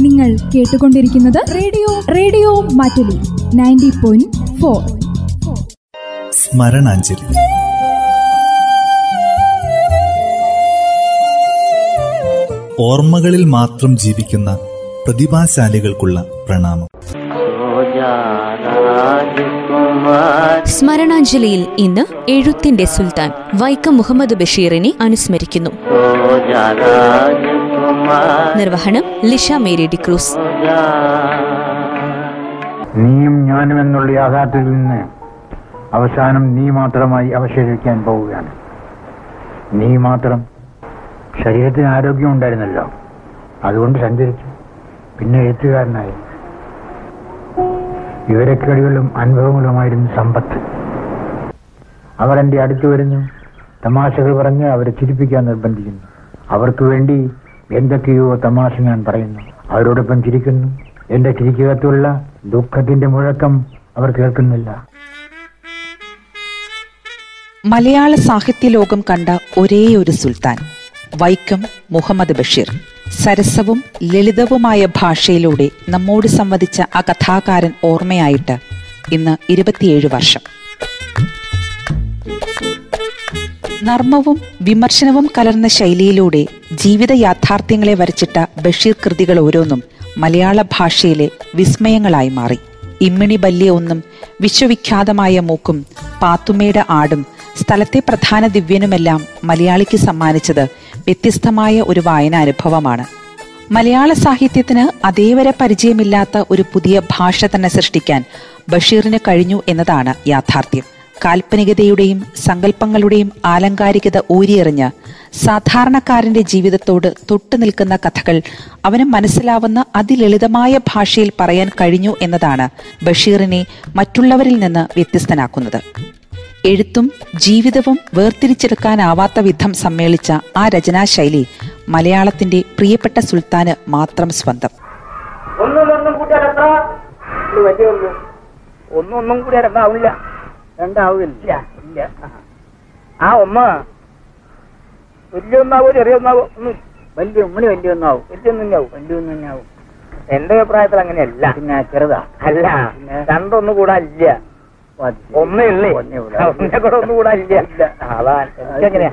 നിങ്ങൾ കേട്ടുകൊണ്ടിരിക്കുന്നത് radio radio Mattoli ninety point four. സ്മരണാഞ്ജലി. ഓർമ്മകളിൽ മാത്രം ജീവിക്കുന്ന പ്രതിഭാശാലികൾക്കുള്ള പ്രണാമം. സ്മരണാഞ്ജലിയിൽ ഇന്ന് എഴുത്തിന്റെ സുൽത്താൻ വൈക്കം മുഹമ്മദ് ബഷീറിനെ അനുസ്മരിക്കുന്നു. നിർവഹണം ലിഷ മേരി ഡിക്രൂസ് നീയും ഞാനും എന്നുള്ള യാഥാർത്ഥ്യത്തിൽ നിന്ന് അവസാനം നീ മാത്രമായി അവശേഷിക്കാൻ പോവുകയാണ്. നീ മാത്രം ശരീരത്തിന് ആരോഗ്യം ഉണ്ടായിരുന്നല്ലോ. അതുകൊണ്ട് സഞ്ചരിച്ചു. പിന്നെ എഴുത്തുകാരനായി. വിവരക്കേടുകളും അനുഭവങ്ങളുമായിരുന്നു സമ്പത്ത്. അവർ എന്റെ അടുത്ത് വരുന്നു. തമാശകൾ പറഞ്ഞ് അവരെ ചിരിപ്പിക്കാൻ നിർബന്ധിക്കുന്നു. അവർക്ക് വേണ്ടി എന്തൊക്കെയോ തമാശ ഞാൻ പറയുന്നു. അവരോടൊപ്പം ചിരിക്കുന്നു. എന്റെ ചിരിക്കകത്തുള്ള ദുഃഖത്തിന്റെ മുഴക്കം അവർ കേൾക്കുന്നില്ല. മലയാള സാഹിത്യ ലോകം കണ്ട ഒരേ ഒരു സുൽത്താൻ വൈക്കം മുഹമ്മദ് ബഷീർ. സരസവും ലളിതവുമായ ഭാഷയിലൂടെ നമ്മോട് സംവദിച്ച ആ കഥാകാരൻ ഓർമ്മയായിട്ട് ഇന്ന് ഇരുപത്തിയേഴ് വർഷം. നർമ്മവും വിമർശനവും കലർന്ന ശൈലിയിലൂടെ ജീവിത യാഥാർത്ഥ്യങ്ങളെ വരച്ചിട്ട ബഷീർ കൃതികൾ ഓരോന്നും മലയാള ഭാഷയിലെ വിസ്മയങ്ങളായി മാറി. ഇമ്മിണി ബല്യ ഒന്നും വിശ്വവിഖ്യാതമായ മൂക്കും പാത്തുമ്മയുടെ ആടും സ്ഥലത്തെ പ്രധാന ദിവ്യനുമെല്ലാം മലയാളിക്ക് സമ്മാനിച്ചത് വ്യത്യസ്തമായ ഒരു വായനാനുഭവമാണ് മലയാള സാഹിത്യത്തിന് അതേവരെ പരിചയമില്ലാത്ത ഒരു പുതിയ ഭാഷ തന്നെ സൃഷ്ടിക്കാൻ ബഷീറിന് കഴിഞ്ഞു എന്നതാണ് യാഥാർത്ഥ്യം. കാൽപ്പനികതയുടെയും സങ്കല്പങ്ങളുടെയും ആലങ്കാരികത ഊരിയെറിഞ്ഞ് സാധാരണക്കാരന്റെ ജീവിതത്തോട് തൊട്ടു നിൽക്കുന്ന കഥകൾ അവന് മനസ്സിലാവുന്ന അതിലളിതമായ ഭാഷയിൽ പറയാൻ കഴിഞ്ഞു എന്നതാണ് ബഷീറിനെ മറ്റുള്ളവരിൽ നിന്ന് വ്യത്യസ്തനാക്കുന്നത്. എഴുത്തും ജീവിതവും വേർതിരിച്ചെടുക്കാനാവാത്ത വിധം സമ്മേളിച്ച ആ രചനാശൈലി മലയാളത്തിന്റെ പ്രിയപ്പെട്ട സുൽത്താന് മാത്രം സ്വന്തം. ഒന്നും ഒന്നും കൂടി ഒന്നും ഒന്നും കൂടി രണ്ടാവില്ല ഇല്ല ആ ഒന്ന് വലിയ ഒന്നാവോ ചെറിയ ഒന്നാവോ ഒന്നും വലിയ ഉമ്മണി വലിയ ഒന്നാവും വലിയ ഒന്നാവും വലിയ ഒന്നും തന്നെയാവും എന്റെ അഭിപ്രായത്തിൽ അങ്ങനെയല്ല. പിന്നെ ചെറുതാ. അല്ല രണ്ടൊന്നും കൂടാ ഇല്ല ഒന്നേ ഉള്ളേ. ഒന്നേ കൂടെ ഒന്നും കൂടാ ഇല്ല. അതാ എനിക്കെങ്ങനെയാ.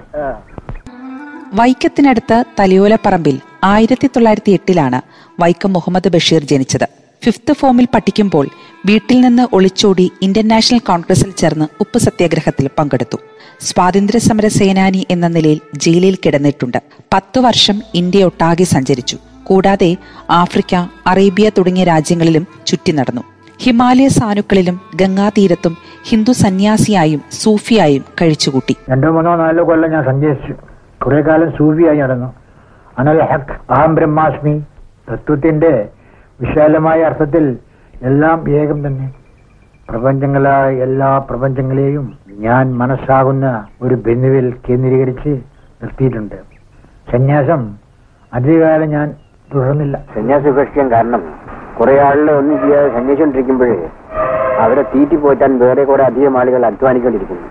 വൈക്കത്തിനടുത്ത് തലയോലപ്പറമ്പിൽ ആയിരത്തി തൊള്ളായിരത്തി എട്ടിലാണ് വൈക്കം മുഹമ്മദ് ബഷീർ ജനിച്ചത്. ഫിഫ്ത്ത് ഫോമിൽ പഠിക്കുമ്പോൾ വീട്ടിൽ നിന്ന് ഒളിച്ചോടി ഇന്ത്യൻ നാഷണൽ കോൺഗ്രസിൽ ചേർന്ന് ഉപ്പ് സത്യാഗ്രഹത്തിൽ പങ്കെടുത്തു. സ്വാതന്ത്ര്യ സമര സേനാനി എന്ന നിലയിൽ ജയിലിൽ കിടന്നിട്ടുണ്ട്. പത്തു വർഷം ഇന്ത്യ ഒട്ടാകെ സഞ്ചരിച്ചു. കൂടാതെ ആഫ്രിക്ക അറേബ്യ തുടങ്ങിയ രാജ്യങ്ങളിലും ചുറ്റി നടന്നു. ഹിമാലയ സാനുക്കളിലും ഗംഗാതീരത്തും ഹിന്ദു സന്യാസിയായും സൂഫിയായും കഴിച്ചുകൂട്ടി. രണ്ടോ മൂന്നോ നാലോ കൊല്ലം ഞാൻ സഞ്ചരിച്ചു. കുറെ കാലം സൂഫിയായി നടന്നു. അനൽ ഹക് അഹം ബ്രഹ്മാസ്മി തത്വത്തിന്റെ വിശാലമായ അർത്ഥത്തിൽ എല്ലാം ഏകം തന്നെ. പ്രപഞ്ചങ്ങളായ എല്ലാ പ്രപഞ്ചങ്ങളെയും ഞാൻ മനസ്സാകുന്ന ഒരു ബിന്ദുവിൽ കേന്ദ്രീകരിച്ച് നിർത്തിയിട്ടുണ്ട്. സന്യാസം അധികകാലം ഞാൻ തുടർന്നില്ല. സന്യാസം ഉപേക്ഷിക്കാൻ കാരണം കുറെ ആളുകൾ ഒന്നും ചെയ്യാതെ സന്യസിച്ചോണ്ടിരിക്കുമ്പോഴേ അവരെ തീറ്റി പോറ്റാൻ വേറെ കുറെ അധികം ആളുകൾ അധ്വാനിക്കൊണ്ടിരിക്കുന്നു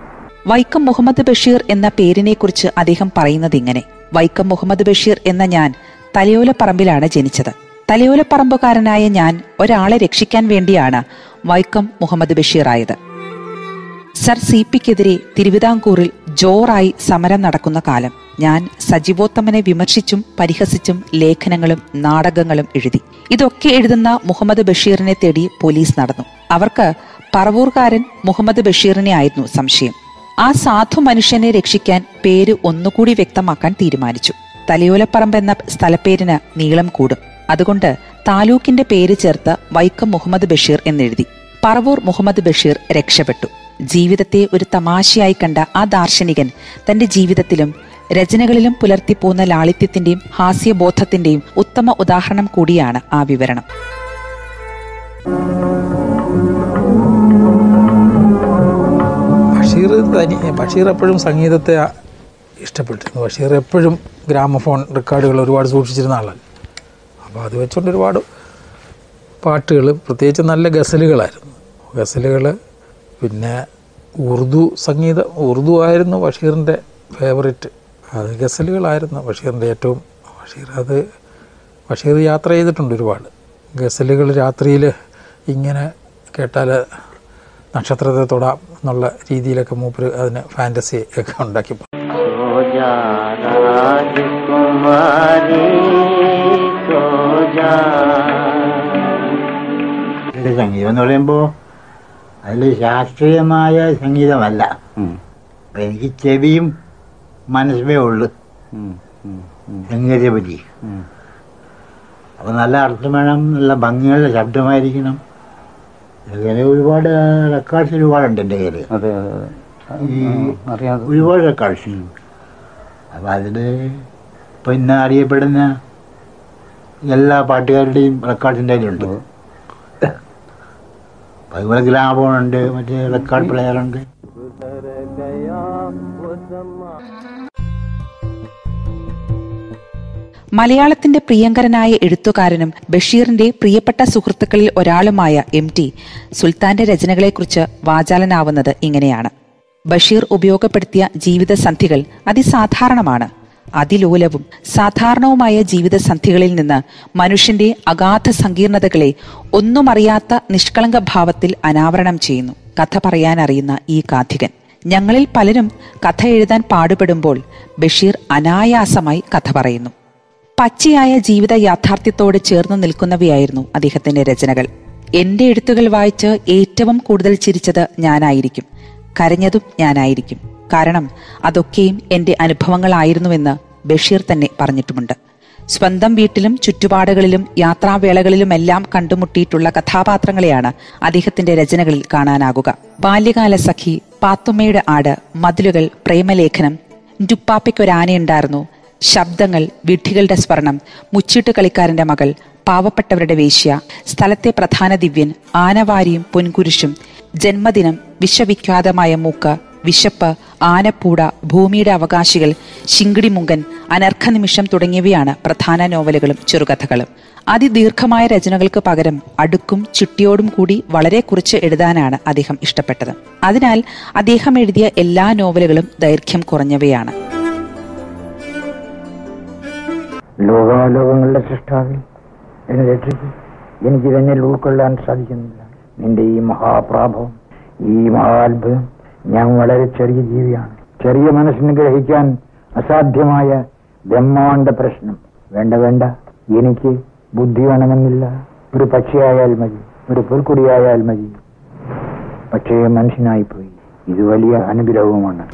വൈക്കം മുഹമ്മദ് ബഷീർ എന്ന പേരിനെക്കുറിച്ച് അദ്ദേഹം പറയുന്നത് ഇങ്ങനെ. വൈക്കം മുഹമ്മദ് ബഷീർ എന്ന ഞാൻ തലയോലപ്പറമ്പിലാണ് ജനിച്ചത്. തലയോലപ്പറമ്പുകാരനായ ഞാൻ ഒരാളെ രക്ഷിക്കാൻ വേണ്ടിയാണ് വൈക്കം മുഹമ്മദ് ബഷീർ ആയത് സർ സി പിക്കെതിരെ തിരുവിതാംകൂറിൽ ജോറായി സമരം നടക്കുന്ന കാലം ഞാൻ സജീവോത്തമനെ വിമർശിച്ചും പരിഹസിച്ചും ലേഖനങ്ങളും നാടകങ്ങളും എഴുതി. ഇതൊക്കെ എഴുതുന്ന മുഹമ്മദ് ബഷീറിനെ തേടി പോലീസ് നടന്നു. അവർക്ക് പറവൂർകാരൻ മുഹമ്മദ് ബഷീറിനെ ആയിരുന്നു സംശയം. ആ സാധു മനുഷ്യനെ രക്ഷിക്കാൻ പേര് ഒന്നുകൂടി വ്യക്തമാക്കാൻ തീരുമാനിച്ചു. തലയോലപ്പറമ്പ് എന്ന സ്ഥലപ്പേരിന് നീളം കൂടും. അതുകൊണ്ട് താലൂക്കിന്റെ പേര് ചേർത്ത് വൈക്കം മുഹമ്മദ് ബഷീർ എന്നെഴുതി. പറവൂർ മുഹമ്മദ് ബഷീർ രക്ഷപ്പെട്ടു. ജീവിതത്തെ ഒരു തമാശയായി കണ്ട ആ ദാർശനികൻ തന്റെ ജീവിതത്തിലും രചനകളിലും പുലർത്തിപ്പോന്ന ലാളിത്യത്തിന്റെയും ഹാസ്യബോധത്തിന്റെയും ഉത്തമ ഉദാഹരണം കൂടിയാണ് ആ വിവരണം. ബഷീർ തനി ബഷീർ എപ്പോഴും സംഗീതത്തെ ഇഷ്ടപ്പെട്ടിരുന്നു ബഷീർ എപ്പോഴും ഗ്രാമഫോൺ റെക്കോർഡുകൾ ഒരുപാട് സൂക്ഷിച്ചിരുന്ന ആളല്ല അപ്പോൾ അത് വെച്ചുകൊണ്ട് ഒരുപാട് പാട്ടുകൾ പ്രത്യേകിച്ച് നല്ല ഗസലുകളായിരുന്നു. ഗസലുകൾ പിന്നെ ഉറുദു സംഗീതം ഉറുദു ആയിരുന്നു ബഷീറിന്റെ ഫേവറേറ്റ്. അത് ഗസലുകളായിരുന്നു ബഷീറിന്റെ ഏറ്റവും ബഷീർ അത് ബഷീർ യാത്ര ചെയ്തിട്ടുണ്ട് ഒരുപാട്. ഗസലുകൾ രാത്രിയിൽ ഇങ്ങനെ കേട്ടാൽ നക്ഷത്രത്തെ തൊടാം എന്നുള്ള രീതിയിലൊക്കെ മൂപ്പർ അതിന് ഫാന്റസി ഒക്കെ ഉണ്ടാക്കി. സംഗീതം എന്ന് പറയുമ്പോൾ അതിൽ ശാസ്ത്രീയമായ സംഗീതമല്ല. എനിക്ക് ചെവിയും മനസ്സുമേ ഉള്ളു. സംഗീതത്തെ പറ്റി. അപ്പൊ നല്ല അർത്ഥം വേണം നല്ല ഭംഗിയുള്ള ശബ്ദമായിരിക്കണം. അങ്ങനെ ഒരുപാട് റെക്കോർഡ്സ് ഒരുപാടുണ്ട് എന്റെ കയ്യിൽ അതെ അതെ അതെ. ഈ അറിയാം. ഒരുപാട് റെക്കോർഡ്സ് അപ്പൊ അതിൽ പിന്നെ ഇന്ന് അറിയപ്പെടുന്ന എല്ലാ പാട്ടുകാരുടെയും റെക്കോർഡ്സിന്റെ കയ്യിലുണ്ട്. അതുപോലെ ഗ്രാമമുണ്ട് മറ്റേ റെക്കോർഡ് പ്ലെയറുണ്ട് മലയാളത്തിന്റെ പ്രിയങ്കരനായ എഴുത്തുകാരനും ബഷീറിന്റെ പ്രിയപ്പെട്ട സുഹൃത്തുക്കളിൽ ഒരാളുമായ എം ടി. സുൽത്താന്റെ രചനകളെക്കുറിച്ച് വാചാലനാവുന്നത് ഇങ്ങനെയാണ്. ബഷീർ ഉപയോഗപ്പെടുത്തിയ ജീവിതസന്ധികൾ അതിസാധാരണമാണ്. അതിലോലവും സാധാരണവുമായ ജീവിതസന്ധികളിൽ നിന്ന് മനുഷ്യന്റെ അഗാധ സങ്കീർണതകളെ ഒന്നുമറിയാത്ത നിഷ്കളങ്ക ഭാവത്തിൽ അനാവരണം ചെയ്യുന്നു. കഥ പറയാൻ അറിയുന്ന ഈ കാഥികൻ ഞങ്ങളിൽ പലരും കഥ എഴുതാൻ പാടുപെടുമ്പോൾ ബഷീർ അനായാസമായി കഥ പറയുന്നു. പച്ചയായ ജീവിത യാഥാർത്ഥ്യത്തോട് ചേർന്ന് നിൽക്കുന്നവയായിരുന്നു അദ്ദേഹത്തിന്റെ രചനകൾ. എന്റെ എഴുത്തുകൾ വായിച്ച് ഏറ്റവും കൂടുതൽ ചിരിച്ചത് ഞാനായിരിക്കും. കരഞ്ഞതും ഞാനായിരിക്കും. കാരണം അതൊക്കെയും എന്റെ അനുഭവങ്ങളായിരുന്നുവെന്ന് ബഷീർ തന്നെ പറഞ്ഞിട്ടുമുണ്ട്. സ്വന്തം വീട്ടിലും ചുറ്റുപാടുകളിലും യാത്രാവേളകളിലുമെല്ലാം കണ്ടുമുട്ടിയിട്ടുള്ള കഥാപാത്രങ്ങളെയാണ് അദ്ദേഹത്തിന്റെ രചനകളിൽ കാണാനാകുക. ബാല്യകാല സഖി പാത്തുമ്മയുടെ ആട് മതിലുകൾ പ്രേമലേഖനം ഡുപ്പാപ്പയ്ക്കൊരാനയുണ്ടായിരുന്നു ശബ്ദങ്ങൾ വിഡ്ഢികളുടെ സ്വർണം മുച്ചീട്ട് കളിക്കാരന്റെ മകൾ പാവപ്പെട്ടവരുടെ വേശ്യ സ്ഥലത്തെ പ്രധാന ദിവ്യൻ ആനവാരിയും പൊൻകുരിശും ജന്മദിനം വിശ്വവിഖ്യാതമായ മൂക്ക് വിശപ്പ് ആനപ്പൂട ഭൂമിയുടെ അവകാശികൾ ശിങ്കിടിമുങ്കൻ അനർഘനിമിഷം തുടങ്ങിയവയാണ് പ്രധാന നോവലുകളും ചെറുകഥകളും. അതിദീർഘമായ രചനകൾക്ക് പകരം അടുക്കും ചിട്ടിയോടും കൂടി വളരെ കുറിച്ച് എഴുതാനാണ് അദ്ദേഹം ഇഷ്ടപ്പെട്ടത്. അതിനാൽ അദ്ദേഹം എഴുതിയ എല്ലാ നോവലുകളും ദൈർഘ്യം കുറഞ്ഞവയാണ്. ലോകാലോകങ്ങളുടെ സൃഷ്ടാവിൽ എന്നെ രക്ഷിക്കും ഉൾക്കൊള്ളാൻ സാധിക്കുന്നില്ല. നിന്റെ ഈ മഹാപ്രാഭവം ഈ മഹാത്ഭുതം ഞാൻ വളരെ ചെറിയ ജീവിയാണ്. ചെറിയ മനസ്സിന് ഗ്രഹിക്കാൻ അസാധ്യമായ ബ്രഹ്മാണ്ട പ്രശ്നം. വേണ്ട വേണ്ട. എനിക്ക് ബുദ്ധി വേണമെന്നില്ല. ഒരു പക്ഷിയായാൽ മതി. ഒരു പുൽക്കുടിയായാൽ മതി. പക്ഷേ മനുഷ്യനായിപ്പോയി ഇത് വലിയ അനുഗ്രഹവുമാണ്.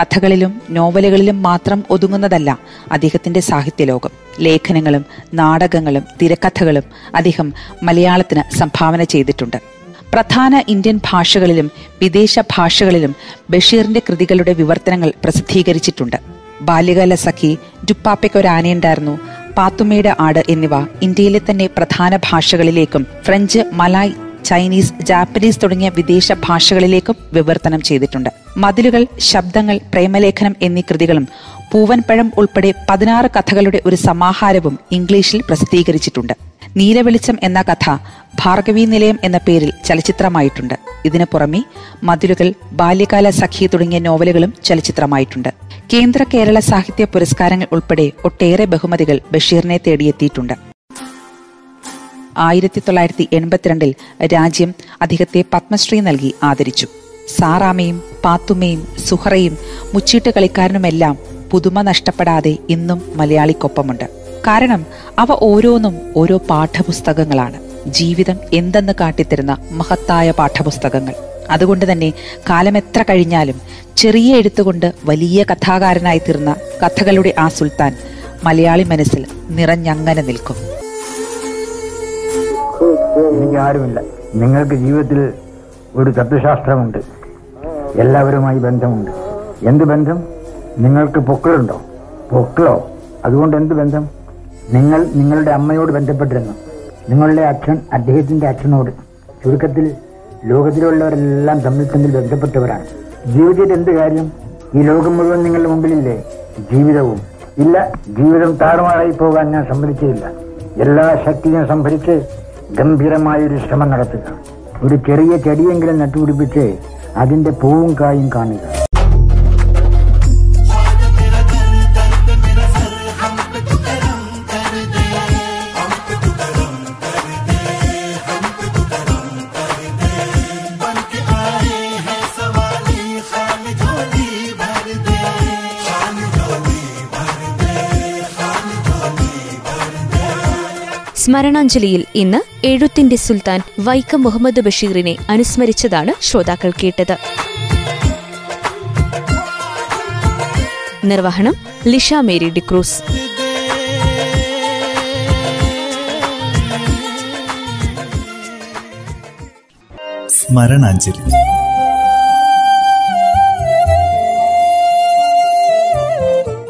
കഥകളിലും നോവലുകളിലും മാത്രം ഒതുങ്ങുന്നതല്ല അദ്ദേഹത്തിന്റെ സാഹിത്യലോകം. ലേഖനങ്ങളും നാടകങ്ങളും തിരക്കഥകളും അദ്ദേഹം മലയാളത്തിന് സംഭാവന ചെയ്തിട്ടുണ്ട്. പ്രധാന ഇന്ത്യൻ ഭാഷകളിലും വിദേശ ഭാഷകളിലും ബഷീറിന്റെ കൃതികളുടെ വിവർത്തനങ്ങൾ പ്രസിദ്ധീകരിച്ചിട്ടുണ്ട്. ബാല്യകാല സഖി ഡുപ്പാപ്പയ്ക്കൊരാനയുണ്ടായിരുന്നു പാത്തുമ്മയുടെ ആട് എന്നിവ ഇന്ത്യയിലെ തന്നെ പ്രധാന ഭാഷകളിലേക്കും ഫ്രഞ്ച് മലായ് ചൈനീസ് ജാപ്പനീസ് തുടങ്ങിയ വിദേശ ഭാഷകളിലേക്കും വിവർത്തനം ചെയ്തിട്ടുണ്ട്. മതിലുകൾ ശബ്ദങ്ങൾ പ്രേമലേഖനം എന്നീ കൃതികളും പൂവൻപഴം ഉൾപ്പെടെ പതിനാറ് കഥകളുടെ ഒരു സമാഹാരവും ഇംഗ്ലീഷിൽ പ്രസിദ്ധീകരിച്ചിട്ടുണ്ട്. നീലവെളിച്ചം എന്ന കഥ ഭാർഗവി നിലയം എന്ന പേരിൽ ചലച്ചിത്രമായിട്ടുണ്ട്. ഇതിനു പുറമെ മതിലുകൾ ബാല്യകാല സഖി തുടങ്ങിയ നോവലുകളും ചലച്ചിത്രമായിട്ടുണ്ട്. കേന്ദ്ര കേരള സാഹിത്യ പുരസ്കാരങ്ങൾ ഉൾപ്പെടെ ഒട്ടേറെ ബഹുമതികൾ ബഷീറിനെ തേടിയെത്തിയിട്ടുണ്ട്. ആയിരത്തി തൊള്ളായിരത്തി എൺപത്തിരണ്ടിൽ രാജ്യം അദ്ദേഹത്തെ പത്മശ്രീ നൽകി ആദരിച്ചു. സാറാമയും പാത്തുമ്മയും സുഹറയും മുച്ചീട്ട് കളിക്കാരനുമെല്ലാം പുതുമ നഷ്ടപ്പെടാതെ ഇന്നും മലയാളിക്കൊപ്പമുണ്ട്. കാരണം അവ ഓരോന്നും ഓരോ പാഠപുസ്തകങ്ങളാണ്. ജീവിതം എന്തെന്ന് കാട്ടിത്തരുന്ന മഹത്തായ പാഠപുസ്തകങ്ങൾ. അതുകൊണ്ട് തന്നെ കാലം എത്ര കഴിഞ്ഞാലും ചെറിയ എഴുത്തുകൊണ്ട് വലിയ കഥാകാരനായി തീർന്ന കഥകളുടെ ആ സുൽത്താൻ മലയാളി മനസ്സിൽ നിറഞ്ഞങ്ങനെ നിൽക്കും. എനിക്ക് ആരുമില്ല നിങ്ങൾക്ക് ജീവിതത്തിൽ ഒരു തത്വശാസ്ത്രമുണ്ട്. എല്ലാവരുമായി ബന്ധമുണ്ട്. എന്ത് ബന്ധം? നിങ്ങൾക്ക് പൊക്കിളുണ്ടോ? പൊക്കിളോ? അതുകൊണ്ട് എന്ത് ബന്ധം? നിങ്ങൾ നിങ്ങളുടെ അമ്മയോട് ബന്ധപ്പെട്ടിരുന്നു. നിങ്ങളുടെ അച്ഛൻ അദ്ദേഹത്തിന്റെ അച്ഛനോട്. ചുരുക്കത്തിൽ ലോകത്തിലുള്ളവരെല്ലാം തമ്മിൽ തമ്മിൽ ബന്ധപ്പെട്ടവരാണ്. ജീവിതത്തിൽ എന്ത് കാര്യം? ഈ ലോകം മുഴുവൻ നിങ്ങളുടെ മുമ്പിലില്ലേ? ജീവിതവും. ഇല്ല ജീവിതം താറുമാറായി പോകാൻ ഞാൻ സമ്മതിച്ചില്ല എല്ലാ ശക്തിയും സംഭരിച്ച് ഗംഭീരമായ ഒരു ശ്രമം നടത്തുക. ഒരു ചെറിയ ചെടിയെങ്കിലും നട്ടുപിടിപ്പിച്ച് അതിന്റെ പൂവും കായും കാണുക. സ്മരണാഞ്ജലിയിൽ ഇന്ന് എഴുത്തിന്റെ സുൽത്താൻ വൈക്കം മുഹമ്മദ് ബഷീറിനെ അനുസ്മരിച്ചതാണ് ശ്രോതാക്കൾ കേട്ടത്. നിർവഹണം ലിഷ മേരി ഡിക്രൂസ് സ്മരണാഞ്ജലി.